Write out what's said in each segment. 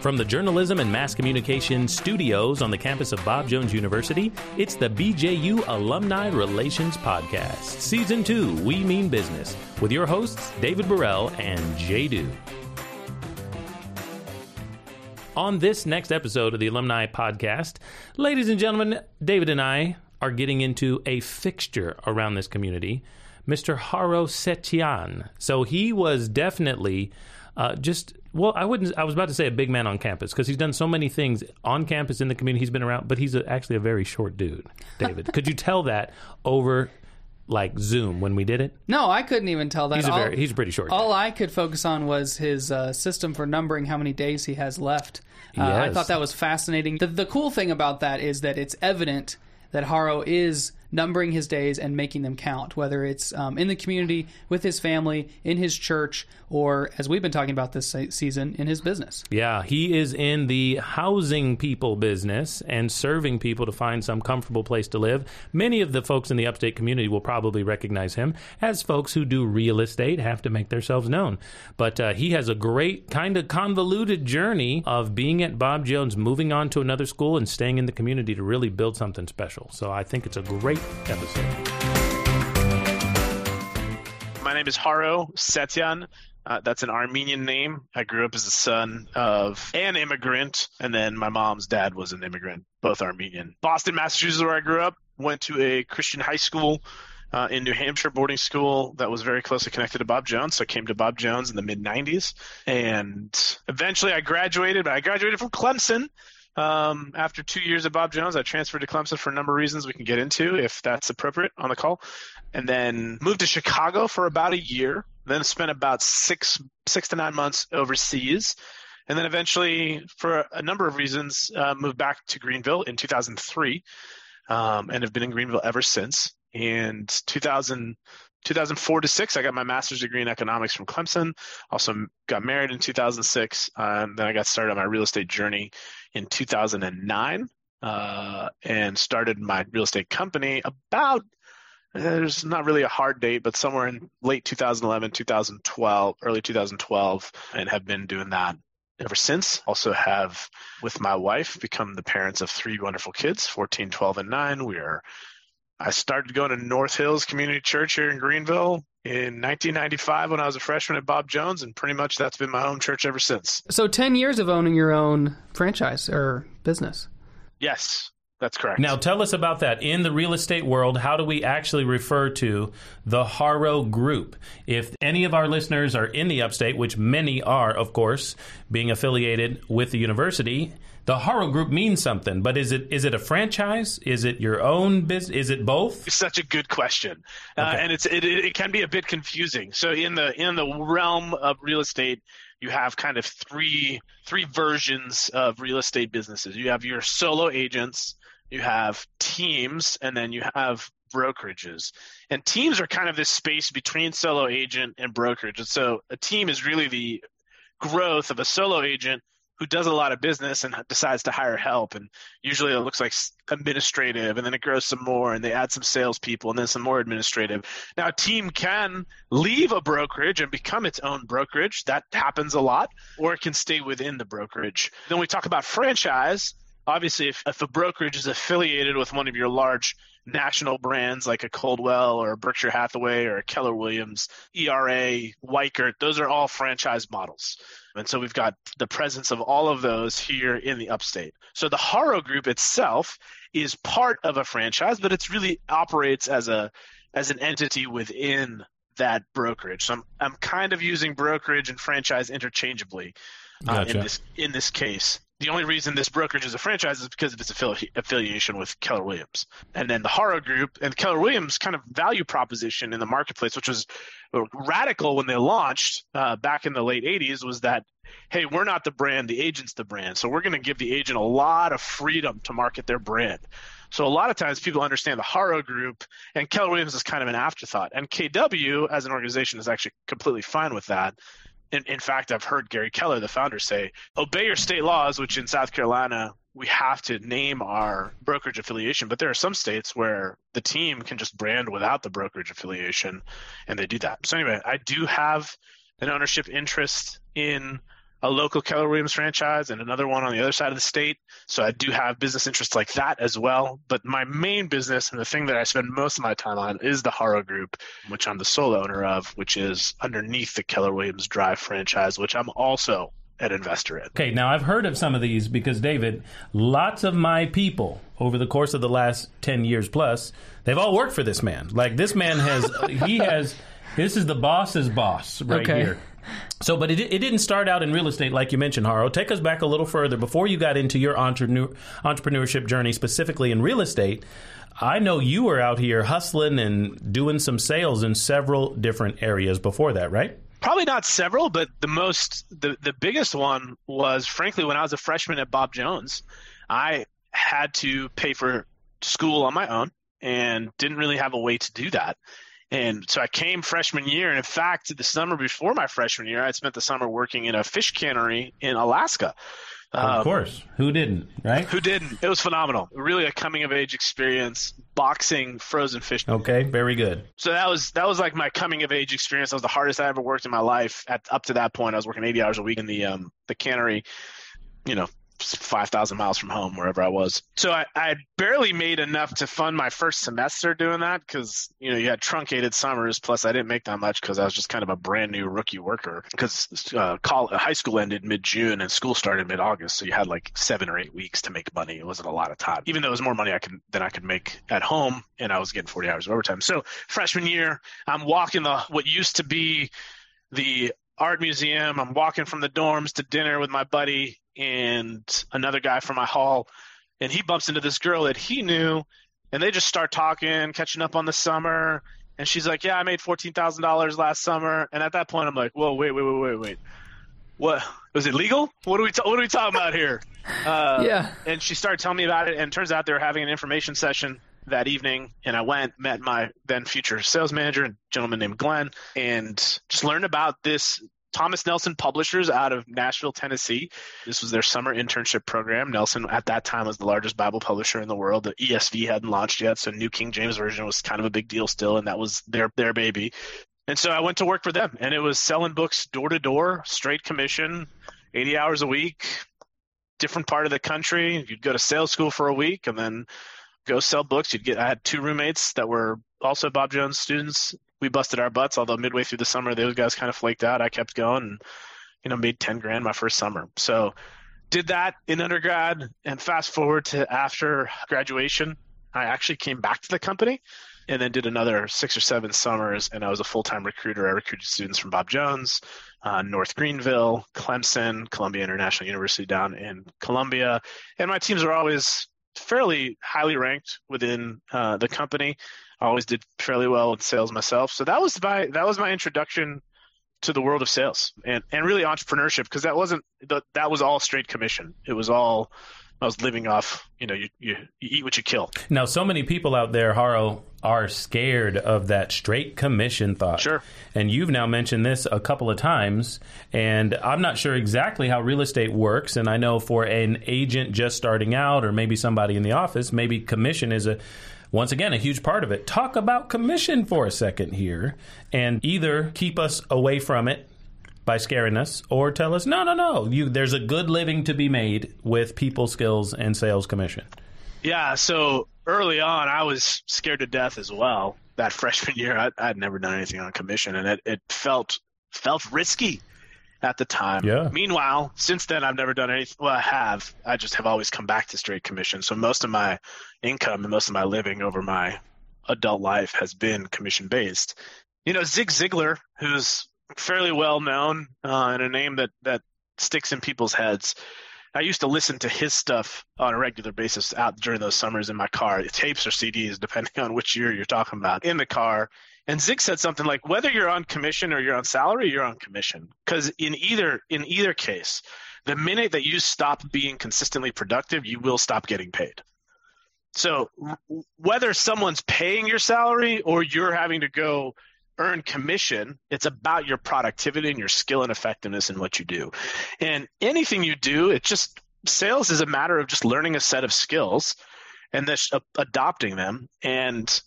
From the Journalism and Mass Communication studios on the campus of Bob Jones University, it's the BJU Alumni Relations Podcast, Season 2 We Mean Business, with your hosts, David Burrell and Jay Du. On this next episode of the Alumni Podcast, ladies and gentlemen, David and I are getting into a fixture around this community, Mr. Haro Setian. So he was definitely uh, just well, I wouldn't. I was about to say a big man on campus because he's done so many things on campus in the community. He's been around, but he's a, actually a very short dude. David, could you tell that over like Zoom when we did it? No, I couldn't even tell that. He's a all, very he's a pretty short. all guy. I could focus on was his uh, system for numbering how many days he has left. Uh, I thought that was fascinating. The, the cool thing about that is that it's evident that Haro is numbering his days and making them count, whether it's um, in the community, with his family, in his church, or as we've been talking about this season, in his business. Yeah, he is in the housing people business and serving people to find some comfortable place to live. Many of the folks in the upstate community will probably recognize him as folks who do real estate have to make themselves known. But uh, he has a great, kind of convoluted journey of being at Bob Jones, moving on to another school, and staying in the community to really build something special. So I think it's a great episode. My name is Haro Setian. Uh, that's an Armenian name. I grew up as the son of an immigrant, and then my mom's dad was an immigrant, both Armenian. Boston, Massachusetts, where I grew up. Went to a Christian high school uh, in New Hampshire, boarding school that was very closely connected to Bob Jones. So I came to Bob Jones in the mid 90s. And eventually I graduated, but I graduated from Clemson. Um, after two years at Bob Jones, I transferred to Clemson for a number of reasons we can get into if that's appropriate on the call. And then moved to Chicago for about a year. Then spent about six six to nine months overseas. And then eventually, for a number of reasons, uh, moved back to Greenville in 2003 um, and have been in Greenville ever since. And 2000, 2004 to six, I got my master's degree in economics from Clemson. Also got married in 2006. Um, then I got started on my real estate journey in 2009 uh, and started my real estate company about there's not really a hard date, but somewhere in late 2011, 2012, early 2012, and have been doing that ever since. Also have, with my wife, become the parents of three wonderful kids, 14, 12, and 9. We are, I started going to North Hills Community Church here in Greenville in 1995 when I was a freshman at Bob Jones, and pretty much that's been my home church ever since. So, 10 years of owning your own franchise or business. Yes, that's correct. Now, tell us about that. In the real estate world, how do we actually refer to the Haro Group? If any of our listeners are in the upstate, which many are, of course, being affiliated with the university, the Haro Group means something. But is it is it a franchise? Is it your own business? Is it both? such a good question, uh, and it's it, it it can be a bit confusing. So in the in the realm of real estate, you have kind of three three versions of real estate businesses. You have your solo agents, you have teams, and then you have brokerages. And teams are kind of this space between solo agent and brokerage. And so a team is really the growth of a solo agent who does a lot of business and decides to hire help. And usually it looks like administrative, and then it grows some more, and they add some salespeople, and then some more administrative. Now, a team can leave a brokerage and become its own brokerage. That happens a lot, or it can stay within the brokerage. Then we talk about franchise. Obviously, if, if a brokerage is affiliated with one of your large national brands like a Coldwell or a Berkshire Hathaway or a Keller Williams, ERA, Weichert, those are all franchise models. And so we've got the presence of all of those here in the upstate. So the Haro Group itself is part of a franchise, but it's really operates as a as an entity within that brokerage. So I'm I'm kind of using brokerage and franchise interchangeably uh, Gotcha. in this in this case. The only reason this brokerage is a franchise is because of its affili- affiliation with Keller Williams. And then the Haro Group and Keller Williams kind of value proposition in the marketplace, which was radical when they launched uh, back in the late 80s, was that, hey, we're not the brand, the agent's the brand. So we're going to give the agent a lot of freedom to market their brand. So a lot of times people understand the Haro Group and Keller Williams is kind of an afterthought. And KW as an organization is actually completely fine with that. In, in fact, I've heard Gary Keller, the founder, say, obey your state laws, which in South Carolina, we have to name our brokerage affiliation. But there are some states where the team can just brand without the brokerage affiliation, and they do that. So, anyway, I do have an ownership interest in a local Keller Williams franchise and another one on the other side of the state. So I do have business interests like that as well. But my main business and the thing that I spend most of my time on is the Haro Group, which I'm the sole owner of, which is underneath the Keller Williams Drive franchise, which I'm also an investor in. Okay, now I've heard of some of these because David, lots of my people over the course of the last 10 years plus, they've all worked for this man. Like this man has he has this is the boss's boss right Okay. here. So, but it, it didn't start out in real estate like you mentioned, Haro. Take us back a little further before you got into your entrepreneur, entrepreneurship journey, specifically in real estate. I know you were out here hustling and doing some sales in several different areas before that, right? Probably not several, but the most, the, the biggest one was frankly when I was a freshman at Bob Jones, I had to pay for school on my own and didn't really have a way to do that. And so I came freshman year. And in fact, the summer before my freshman year, I spent the summer working in a fish cannery in Alaska. Of Um, course. Who didn't, right? Who didn't? It was phenomenal. Really a coming of age experience, boxing frozen fish. Okay, very good. So that was that was like my coming of age experience. That was the hardest I ever worked in my life. At up to that point, I was working 80 hours a week in the um the cannery, you know, 5,000 miles from home, wherever I was. So I, I barely made enough to fund my first semester doing that because, you know, you had truncated summers. Plus, I didn't make that much because I was just kind of a brand new rookie worker because uh, call, high school ended mid June and school started mid August. So you had like seven or eight weeks to make money. It wasn't a lot of time, even though it was more money I could than I could make at home. And I was getting 40 hours of overtime. So freshman year, I'm walking the what used to be the art museum. I'm walking from the dorms to dinner with my buddy and another guy from my hall, and he bumps into this girl that he knew, and they just start talking, catching up on the summer. And she's like, "Yeah, I made fourteen thousand dollars last summer." And at that point, I'm like, "Whoa, wait, wait, wait, wait, wait. What was it legal? What are we ta- what are we talking about here?" Uh, Yeah. And she started telling me about it, and it turns out they were having an information session that evening. And I went, met my then future sales manager, a gentleman named Glenn, and just learned about this Thomas Nelson Publishers out of Nashville, Tennessee. This was their summer internship program. Nelson at that time was the largest Bible publisher in the world. The ESV hadn't launched yet, so New King James Version was kind of a big deal still, and that was their their baby. And so I went to work for them, and it was selling books door to door, straight commission, 80 hours a week, different part of the country. You'd go to sales school for a week, and then go sell books. You'd get. I had two roommates that were also Bob Jones students. We busted our butts, although midway through the summer, those guys kind of flaked out. I kept going, and you know, made ten grand my first summer. So, did that in undergrad, and fast forward to after graduation, I actually came back to the company, and then did another six or seven summers, and I was a full time recruiter. I recruited students from Bob Jones, uh, North Greenville, Clemson, Columbia International University down in Columbia, and my teams are always fairly highly ranked within uh, the company. I always did fairly well in sales myself. So that was my that was my introduction to the world of sales and, and really entrepreneurship because that wasn't the, that was all straight commission. It was all I was living off. You know, you, you you eat what you kill. Now, so many people out there, Haro, are scared of that straight commission thought. Sure. And you've now mentioned this a couple of times, and I'm not sure exactly how real estate works. And I know for an agent just starting out, or maybe somebody in the office, maybe commission is a once again a huge part of it. Talk about commission for a second here, and either keep us away from it by scaring us or tell us no no no you there's a good living to be made with people skills and sales commission Yeah. So early on, I was scared to death as well. That freshman year, I, I'd never done anything on commission, and it, it felt felt risky at the time. Yeah. Meanwhile, since then, I've never done anything. Well, I have. I just have always come back to straight commission. So most of my income and most of my living over my adult life has been commission based. You know, Zig Ziglar, who's fairly well known uh, and a name that that sticks in people's heads. I used to listen to his stuff on a regular basis out during those summers in my car, tapes or CDs, depending on which year you're talking about, in the car. And Zig said something like, "Whether you're on commission or you're on salary, you're on commission, because in either in either case, the minute that you stop being consistently productive, you will stop getting paid." So whether someone's paying your salary or you're having to go earn commission, it's about your productivity and your skill and effectiveness in what you do. And anything you do, it just sales is a matter of just learning a set of skills and then uh, adopting them and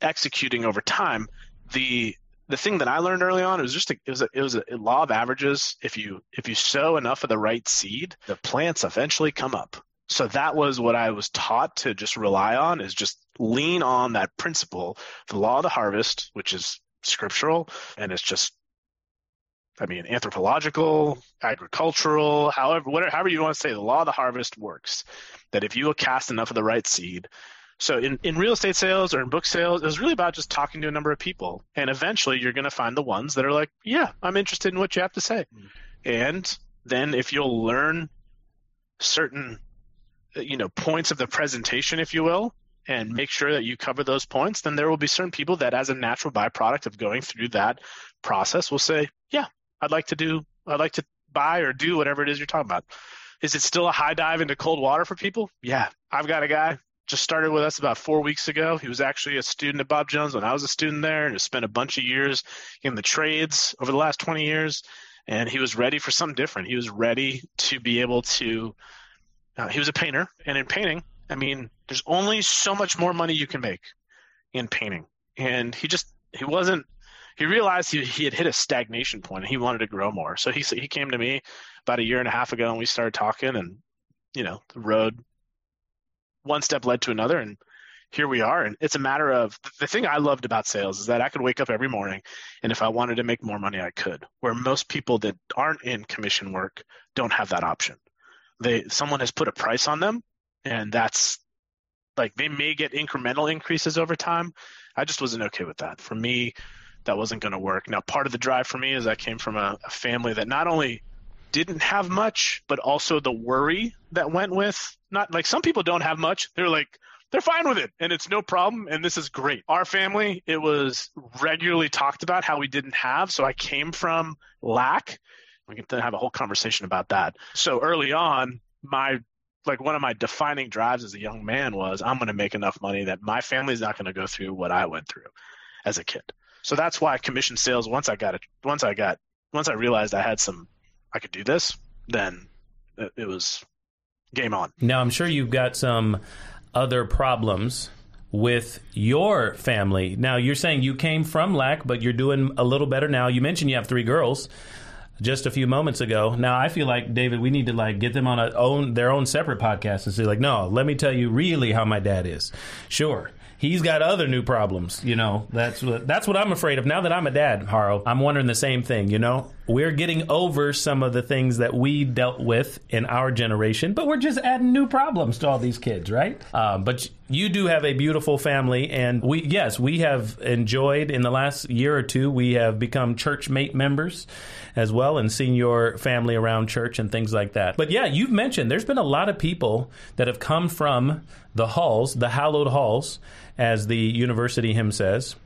executing over time. The the thing that I learned early on it was just a, it was a, it was a law of averages. If you if you sow enough of the right seed, the plants eventually come up. So that was what I was taught to just rely on is just lean on that principle, the law of the harvest, which is scriptural and it's just I mean, anthropological, agricultural, however, whatever, however you want to say, the law of the harvest works. That if you cast enough of the right seed, so in, in real estate sales or in book sales, it was really about just talking to a number of people. And eventually you're going to find the ones that are like, yeah, I'm interested in what you have to say. Mm. And then if you'll learn certain, you know, points of the presentation, if you will, and make sure that you cover those points, then there will be certain people that as a natural byproduct of going through that process will say, yeah, I'd like to do, I'd like to buy or do whatever it is you're talking about. Is it still a high dive into cold water for people? Yeah. I've got a guy just started with us about four weeks ago. He was actually a student at Bob Jones when I was a student there and has spent a bunch of years in the trades over the last 20 years. And he was ready for something different. He was ready to be able to, uh, he was a painter. And in painting, I mean, there's only so much more money you can make in painting. And he just, he wasn't, he realized he, he had hit a stagnation point and he wanted to grow more. So he, he came to me about a year and a half ago and we started talking and, you know, the road one step led to another and here we are. And it's a matter of the thing i loved about sales is that i could wake up every morning and if i wanted to make more money i could where most people that aren't in commission work don't have that option. They someone has put a price on them and that's like they may get incremental increases over time. I just wasn't okay with that. For me that wasn't going to work. Now part of the drive for me is i came from a, a family that not only didn't have much, but also the worry that went with not like some people don't have much. They're like, they're fine with it and it's no problem and this is great. Our family, it was regularly talked about how we didn't have. So I came from lack. We can have a whole conversation about that. So early on, my like one of my defining drives as a young man was I'm going to make enough money that my family's not going to go through what I went through as a kid. So that's why commission sales once I got it once I got once I realized I had some I could do this, then it was game on. Now, I'm sure you've got some other problems with your family. Now, you're saying you came from lack, but you're doing a little better now. You mentioned you have three girls just a few moments ago. Now, I feel like David, we need to like get them on a own their own separate podcast and say like, no, let me tell you really how my dad is. Sure, he's got other new problems. You know, that's what that's what I'm afraid of. Now that I'm a dad, Haro, I'm wondering the same thing. You know, we're getting over some of the things that we dealt with in our generation, but we're just adding new problems to all these kids, right? Uh, but you do have a beautiful family, and we yes, we have enjoyed in the last year or two. We have become church mate members as well, and seen your family around church and things like that. But yeah, you've mentioned there's been a lot of people that have come from the halls, the hallowed halls, as the university hymn says,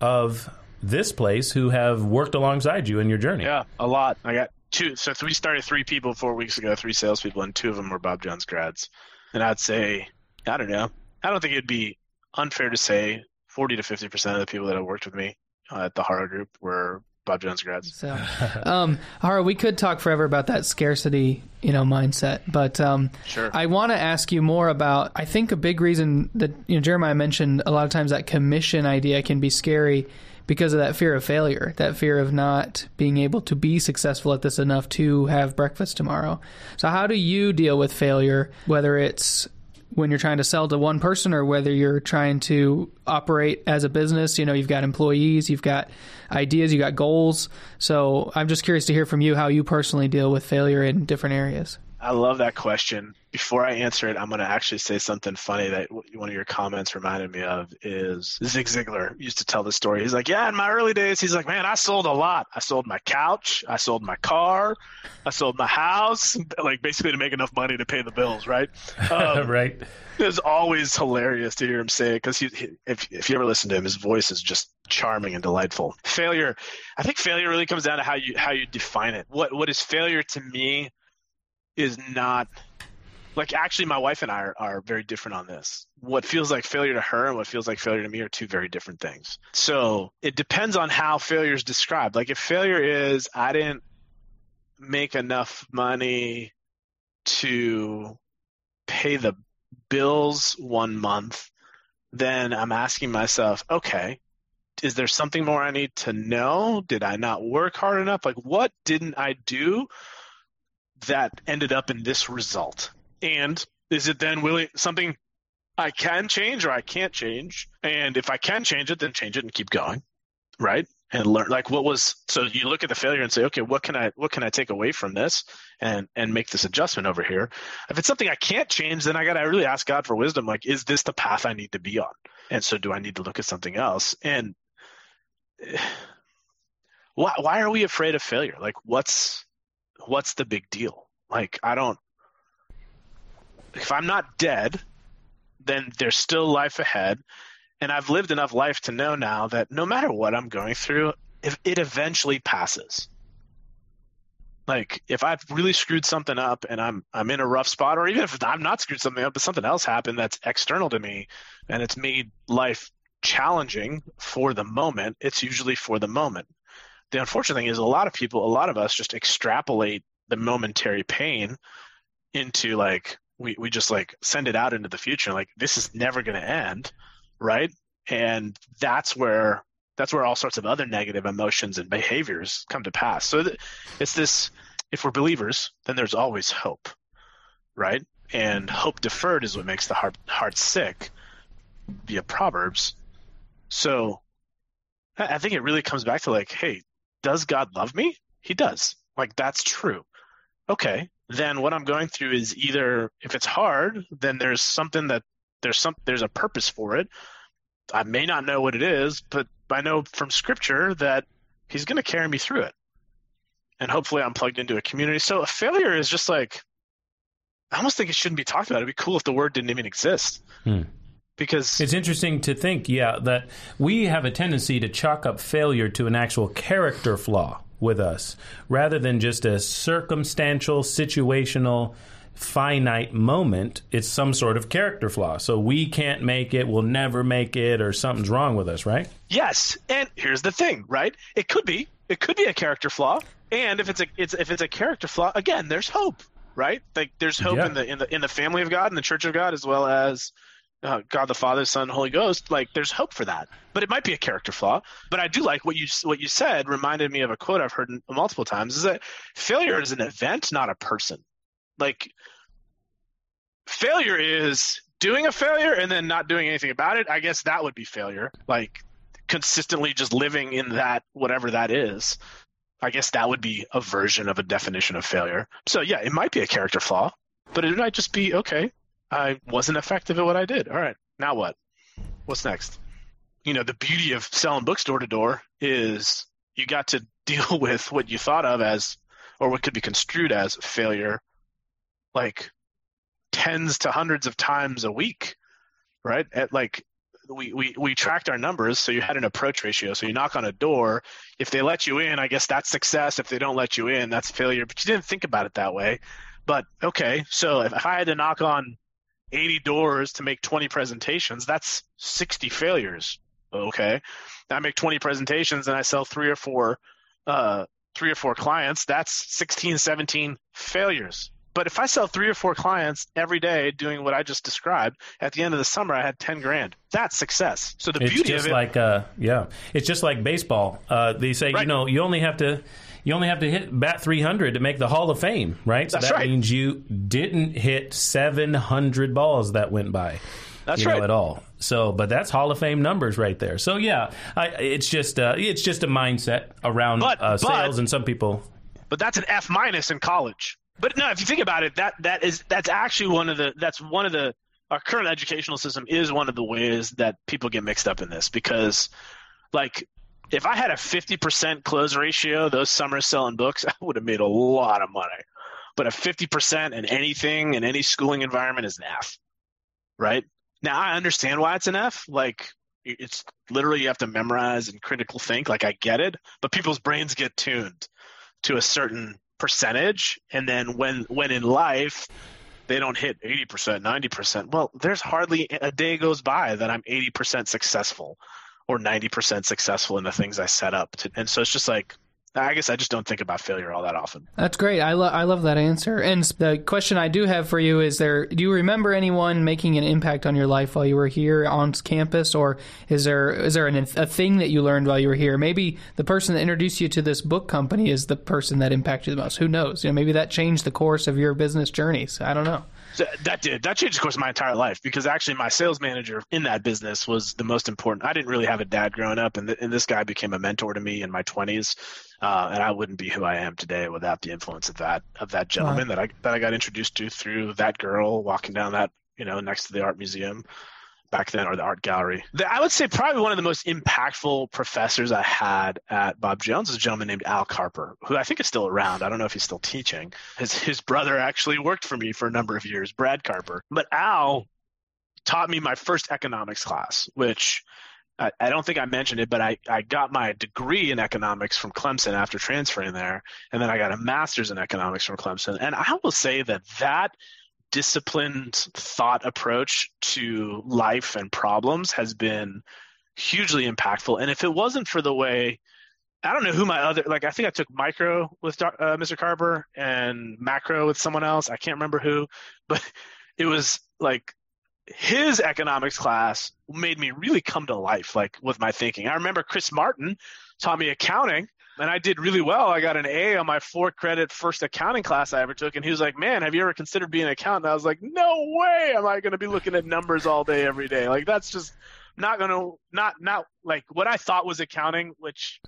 of this place who have worked alongside you in your journey. Yeah, a lot. I got two. So we started three people four weeks ago, three salespeople, and two of them were Bob Jones grads. And I'd say, I don't know, I don't think it'd be unfair to say 40 to 50 percent of the people that have worked with me uh, at the Haro Group were Bob Jones grads. So, um, Haro, we could talk forever about that scarcity, you know, mindset, but um, sure. I want to ask you more about. I think a big reason that you know Jeremiah mentioned a lot of times that commission idea can be scary because of that fear of failure, that fear of not being able to be successful at this enough to have breakfast tomorrow. So, how do you deal with failure, whether it's when you're trying to sell to one person or whether you're trying to operate as a business. You know, you've got employees, you've got ideas, you've got goals. So I'm just curious to hear from you how you personally deal with failure in different areas. I love that question. Before I answer it, I'm going to actually say something funny that one of your comments reminded me of is Zig Ziglar used to tell the story. He's like, yeah, in my early days, he's like, man, I sold a lot. I sold my couch. I sold my car. I sold my house, like basically to make enough money to pay the bills, right? Um, right. It's always hilarious to hear him say it because he, he, if, if you ever listen to him, his voice is just charming and delightful. Failure, I think failure really comes down to how you how you define it. What what is failure to me is not like actually my wife and I are, are very different on this. What feels like failure to her and what feels like failure to me are two very different things. So it depends on how failure is described. Like if failure is I didn't make enough money to pay the bills one month, then I'm asking myself, okay, is there something more I need to know? Did I not work hard enough? Like, what didn't I do that ended up in this result? And is it then willing something I can change or I can't change? And if I can change it, then change it and keep going, right? And learn like what was so you look at the failure and say, okay, what can I what can I take away from this and and make this adjustment over here? If it's something I can't change, then I got to really ask God for wisdom. Like, is this the path I need to be on? And so, do I need to look at something else? And why why are we afraid of failure? Like, what's what's the big deal? Like, I don't. If I'm not dead, then there's still life ahead. And I've lived enough life to know now that no matter what I'm going through, if it eventually passes. Like if I've really screwed something up and I'm I'm in a rough spot, or even if I'm not screwed something up, but something else happened that's external to me, and it's made life challenging for the moment, it's usually for the moment. The unfortunate thing is a lot of people, a lot of us just extrapolate the momentary pain into like we, we just like send it out into the future like this is never going to end right? And that's where that's where all sorts of other negative emotions and behaviors come to pass. So th- it's this if we're believers then there's always hope right? And hope deferred is what makes the heart heart sick via proverbs. So i think it really comes back to like hey does god love me he does like that's true okay then what I'm going through is either if it's hard, then there's something that there's some there's a purpose for it. I may not know what it is, but I know from scripture that he's going to carry me through it. And hopefully I'm plugged into a community. So a failure is just like I almost think it shouldn't be talked about. It'd be cool if the word didn't even exist. Hmm. Because it's interesting to think, yeah, that we have a tendency to chalk up failure to an actual character flaw with us rather than just a circumstantial, situational, finite moment. It's some sort of character flaw. So we can't make it, we'll never make it, or something's wrong with us, right? Yes. And here's the thing, right? It could be. It could be a character flaw. And if it's a it's if it's a character flaw, again, there's hope, right? Like there's hope yeah. in the in the in the family of God and the church of God as well as uh, God the Father, Son, Holy Ghost, like there's hope for that. But it might be a character flaw. But I do like what you what you said. Reminded me of a quote I've heard multiple times: is that failure is an event, not a person. Like failure is doing a failure and then not doing anything about it. I guess that would be failure. Like consistently just living in that whatever that is. I guess that would be a version of a definition of failure. So yeah, it might be a character flaw, but it might just be okay. I wasn't effective at what I did. All right, now what? What's next? You know, the beauty of selling books door to door is you got to deal with what you thought of as, or what could be construed as failure, like tens to hundreds of times a week, right? At like we, we, we tracked our numbers. So you had an approach ratio. So you knock on a door. If they let you in, I guess that's success. If they don't let you in, that's failure. But you didn't think about it that way. But okay, so if I had to knock on 80 doors to make 20 presentations, that's 60 failures. Okay. I make 20 presentations and I sell three or four, uh, three or four clients. That's 16, 17 failures. But if I sell three or four clients every day doing what I just described, at the end of the summer I had ten grand. That's success. So the it's beauty just of it, like uh, yeah, it's just like baseball. Uh, they say right. you know you only have to you only have to hit bat 300 to make the Hall of Fame, right? So That's that right. means you didn't hit 700 balls that went by. That's you right. At all. So, but that's Hall of Fame numbers right there. So yeah, I, it's just uh, it's just a mindset around but, uh, sales, but, and some people. But that's an F minus in college. But no, if you think about it, that that is that's actually one of the that's one of the our current educational system is one of the ways that people get mixed up in this because like if I had a 50% close ratio those summers selling books, I would have made a lot of money. But a 50% in anything in any schooling environment is an F, right? Now I understand why it's an F. Like it's literally you have to memorize and critical think. Like I get it, but people's brains get tuned to a certain percentage, and then when when in life they don't hit 80%, 90%, well, there's hardly a day goes by that I'm 80% successful or 90% successful in the things I set up. To, and so it's just like, I guess I just don't think about failure all that often. That's great. I, lo- I love that answer. And the question I do have for you is there do you remember anyone making an impact on your life while you were here on campus or is there is there an, a thing that you learned while you were here? Maybe the person that introduced you to this book company is the person that impacted you the most. Who knows? You know, maybe that changed the course of your business journeys. I don't know. That did. That changed, of course, my entire life because actually my sales manager in that business was the most important. I didn't really have a dad growing up, and, th- and this guy became a mentor to me in my 20s. Uh, and I wouldn't be who I am today without the influence of that of that gentleman wow. that I that I got introduced to through that girl walking down that you know next to the art museum back then or the art gallery. The, I would say probably one of the most impactful professors I had at Bob Jones is a gentleman named Al Carper, who I think is still around. I don't know if he's still teaching. His his brother actually worked for me for a number of years, Brad Carper. But Al taught me my first economics class, which I, I don't think I mentioned it, but I, I got my degree in economics from Clemson after transferring there. And then I got a master's in economics from Clemson. And I will say that that disciplined thought approach to life and problems has been hugely impactful. And if it wasn't for the way, I don't know who my other like. I think I took micro with uh, Mr. Carper and macro with someone else. I can't remember who, but it was like his economics class made me really come to life, like with my thinking. I remember Chris Martin taught me accounting, and I did really well. I got an A on my four credit first accounting class I ever took. And he was like, Man, have you ever considered being an accountant? I was like, No way am I going to be looking at numbers all day, every day. Like, that's just not going to, not, not like what I thought was accounting, which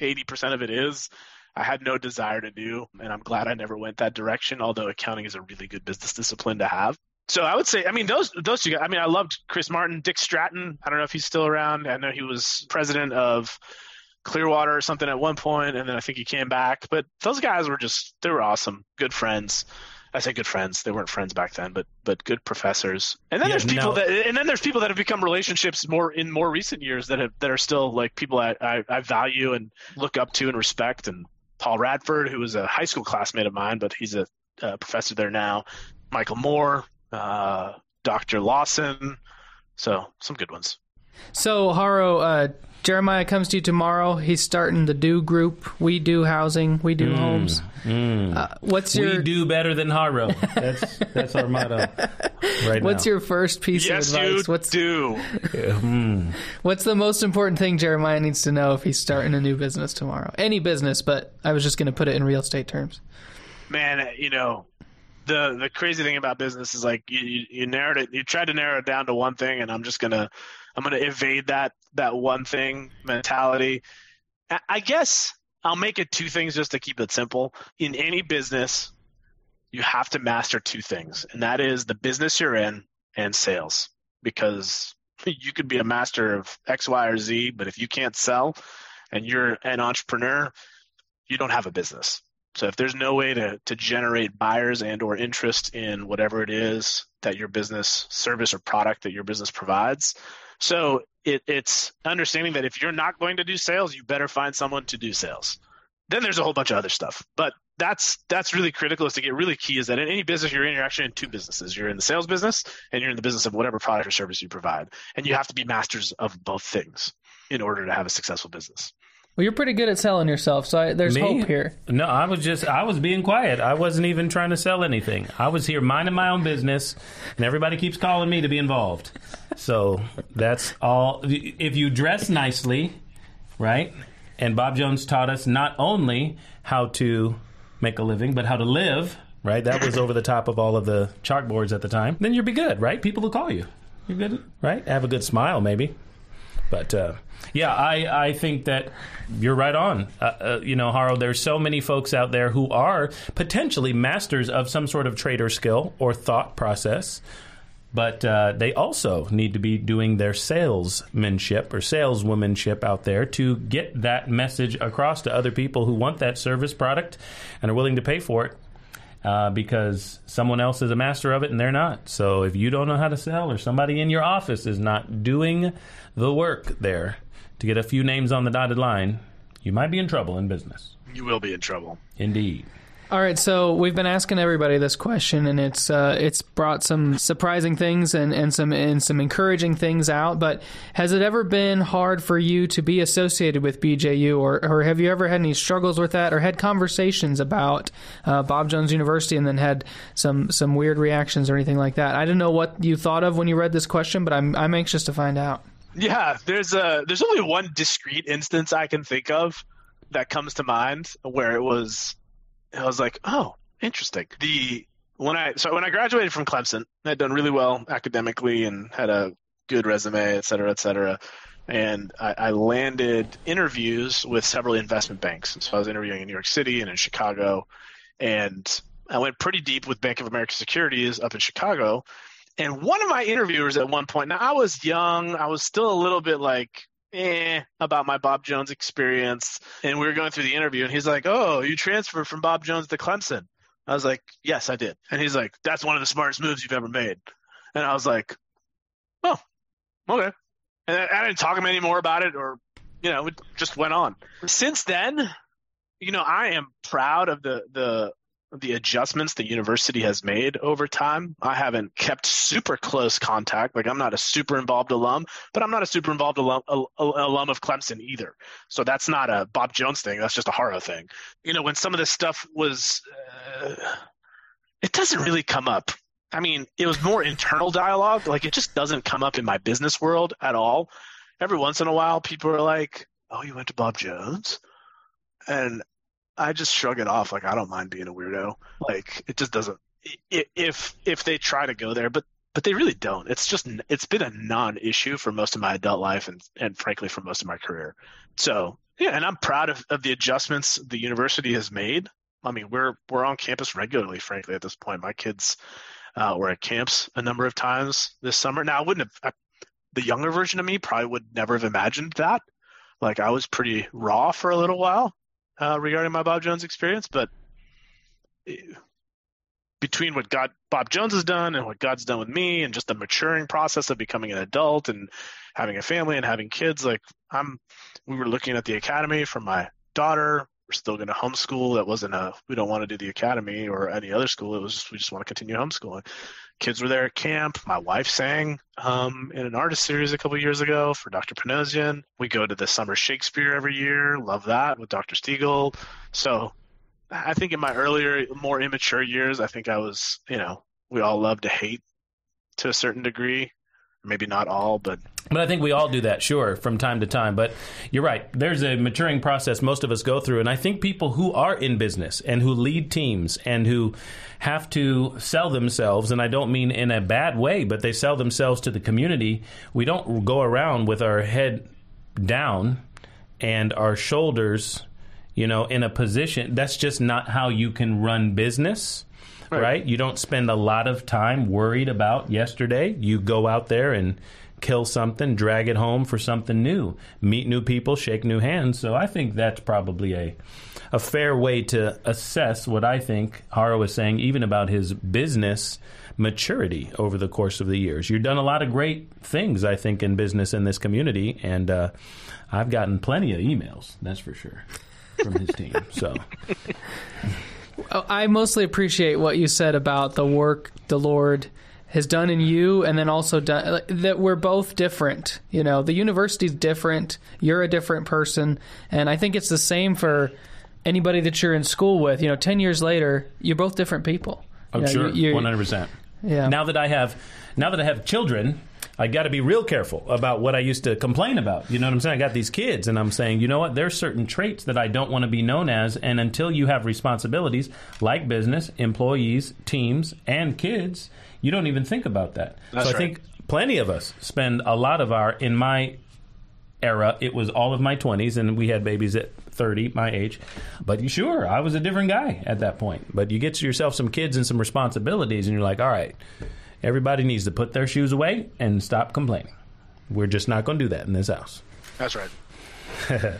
80% of it is. I had no desire to do, and I'm glad I never went that direction. Although accounting is a really good business discipline to have. So I would say, I mean, those those two guys. I mean, I loved Chris Martin, Dick Stratton. I don't know if he's still around. I know he was president of Clearwater or something at one point, and then I think he came back. But those guys were just they were awesome, good friends. I say good friends. They weren't friends back then, but but good professors. And then yeah, there's people no. that and then there's people that have become relationships more in more recent years that have that are still like people I, I, I value and look up to and respect. And Paul Radford, who was a high school classmate of mine, but he's a, a professor there now. Michael Moore, uh, Dr. Lawson. So some good ones. So Haro, uh, Jeremiah comes to you tomorrow. He's starting the Do Group. We do housing. We do mm, homes. Mm. Uh, what's your? We do better than Haro. That's that's our motto. Right What's now. your first piece yes, of advice? You what's do? mm. What's the most important thing Jeremiah needs to know if he's starting a new business tomorrow? Any business, but I was just going to put it in real estate terms. Man, you know, the the crazy thing about business is like you, you, narrowed it. You tried to narrow it down to one thing, and I'm just gonna I'm to evade that that one thing mentality. I guess I'll make it two things just to keep it simple. In any business, you have to master two things, and that is the business you're in and sales. Because you could be a master of X, Y, or Z, but if you can't sell and you're an entrepreneur, you don't have a business. So if there's no way to, to generate buyers and or interest in whatever it is that your business service or product that your business provides, so it, it's understanding that if you're not going to do sales, you better find someone to do sales. Then there's a whole bunch of other stuff, but that's that's really critical. Is to get really key is that in any business you're in, you're actually in two businesses. You're in the sales business and you're in the business of whatever product or service you provide, and you have to be masters of both things in order to have a successful business. Well, you're pretty good at selling yourself, so I, there's Me? hope here. No, I was just I was being quiet. I wasn't even trying to sell anything. I was here minding my own business, and everybody keeps calling me to be involved. So that's all. If you dress nicely, right? And Bob Jones taught us not only how to make a living, but how to live. Right? That was over the top of all of the chalkboards at the time. Then you'll be good, right? People will call you. You're good, right? Have a good smile, maybe. But uh, yeah, I, I think that you're right on. Uh, uh, you know, Haro, there's so many folks out there who are potentially masters of some sort of trader skill or thought process, but uh, they also need to be doing their salesmanship or saleswomanship out there to get that message across to other people who want that service product and are willing to pay for it. Uh, because someone else is a master of it and they're not. So if you don't know how to sell, or somebody in your office is not doing the work there, to get a few names on the dotted line, you might be in trouble in business. You will be in trouble. Indeed. All right, so we've been asking everybody this question, and it's uh, it's brought some surprising things and, and some and some encouraging things out. But has it ever been hard for you to be associated with BJU, or or have you ever had any struggles with that, or had conversations about uh, Bob Jones University and then had some some weird reactions or anything like that? I don't know what you thought of when you read this question, but I'm I'm anxious to find out. Yeah, there's a there's only one discrete instance I can think of that comes to mind where it was I was like, oh, interesting. The when I so when I graduated from Clemson, I had done really well academically and had a good resume, et cetera, et cetera. And I, I landed interviews with several investment banks. So I was interviewing in New York City and in Chicago, and I went pretty deep with Bank of America Securities up in Chicago. And one of my interviewers at one point, now I was young, I was still a little bit like eh, about my Bob Jones experience. And we were going through the interview, and he's like, "Oh, you transferred from Bob Jones to Clemson." I was like, "Yes, I did." And he's like, "That's one of the smartest moves you've ever made." And I was like, "Oh, okay." And I didn't talk to him anymore about it, or you know, it just went on. Since then, you know, I am proud of the the the adjustments the university has made over time. I haven't kept super close contact. Like I'm not a super involved alum, but I'm not a super involved alum, alum of Clemson either. So that's not a Bob Jones thing. That's just a Haro thing. You know, when some of this stuff was, uh, it doesn't really come up. I mean, it was more internal dialogue. Like it just doesn't come up in my business world at all. Every once in a while, people are like, "Oh, you went to Bob Jones," and I just shrug it off. Like I don't mind being a weirdo. Like it just doesn't. If if they try to go there, but but they really don't. It's just it's been a non-issue for most of my adult life and and frankly for most of my career. So yeah, and I'm proud of, of the adjustments the university has made. I mean, we're we're on campus regularly. Frankly, at this point, my kids uh, were at camps a number of times this summer. Now, I wouldn't have. I, the younger version of me probably would never have imagined that. Like I was pretty raw for a little while, uh, regarding my Bob Jones experience, but between what God Bob Jones has done and what God's done with me, and just the maturing process of becoming an adult and having a family and having kids, like I'm, we were looking at the academy for my daughter. We're still going to homeschool. That wasn't a we don't want to do the academy or any other school. It was just, we just want to continue homeschooling kids were there at camp. My wife sang um, in an artist series a couple years ago for Dr. Panosian. We go to the Summer Shakespeare every year. Love that with Dr. Stiegel. So I think in my earlier, more immature years, I think I was, you know, we all love to hate to a certain degree maybe not all, but but I think we all do that, sure, from time to time. But you're right. There's a maturing process most of us go through. And I think people who are in business and who lead teams and who have to sell themselves, and I don't mean in a bad way, but they sell themselves to the community, we don't go around with our head down and our shoulders, you know, in a position. That's just not how you can run business right. right? You don't spend a lot of time worried about yesterday. You go out there and kill something, drag it home for something new, meet new people, shake new hands. So I think that's probably a a fair way to assess what I think Haro was saying, even about his business maturity over the course of the years. You've done a lot of great things, I think, in business in this community, and uh, I've gotten plenty of emails. That's for sure from his team. So. Oh, I mostly appreciate what you said about the work the Lord has done in you and then also done that we're both different you know? The university's different. You're a different person. And i think it's the same for anybody that you're in school with. You know 10 years later you're both different people. Oh you know, sure 100% yeah. Now that i have now that i have children I got to be real careful about what I used to complain about. You know what I'm saying? I got these kids, and I'm saying, you know what? There's certain traits that I don't want to be known as, and until you have responsibilities like business, employees, teams, and kids, you don't even think about that. That's so I right. think plenty of us spend a lot of our in my era. It was all of my 20s, and we had babies at 30, my age. But sure, I was a different guy at that point. But you get yourself some kids and some responsibilities, and you're like, all right Everybody needs to put their shoes away and stop complaining. We're just not going to do that in this house. That's right.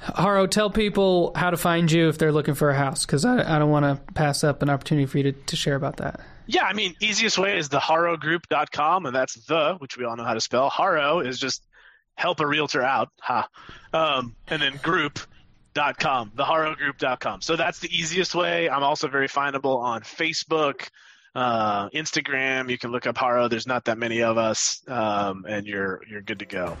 Haro, tell people how to find you if they're looking for a house, because I, I, don't want to pass up an opportunity for you to, to share about that. Yeah, I mean, easiest way is the harogroup.com, and that's the, which we all know how to spell. Haro is just help a realtor out, ha. Um, and then group, dot com, theharogroup.com. So that's the easiest way. I'm also very findable on Facebook, uh, Instagram. You can look up Haro. There's not that many of us, um, and you're you're good to go.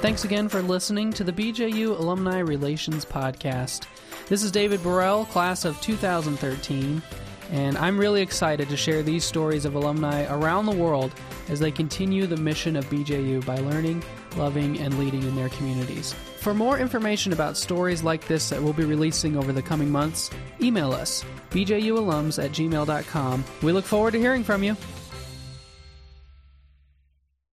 Thanks again for listening to the BJU Alumni Relations Podcast. This is David Burrell, class of 2013, and I'm really excited to share these stories of alumni around the world as they continue the mission of BJU by learning, loving, and leading in their communities. For more information about stories like this that we'll be releasing over the coming months, email us, bjualums at gmail.com. We look forward to hearing from you.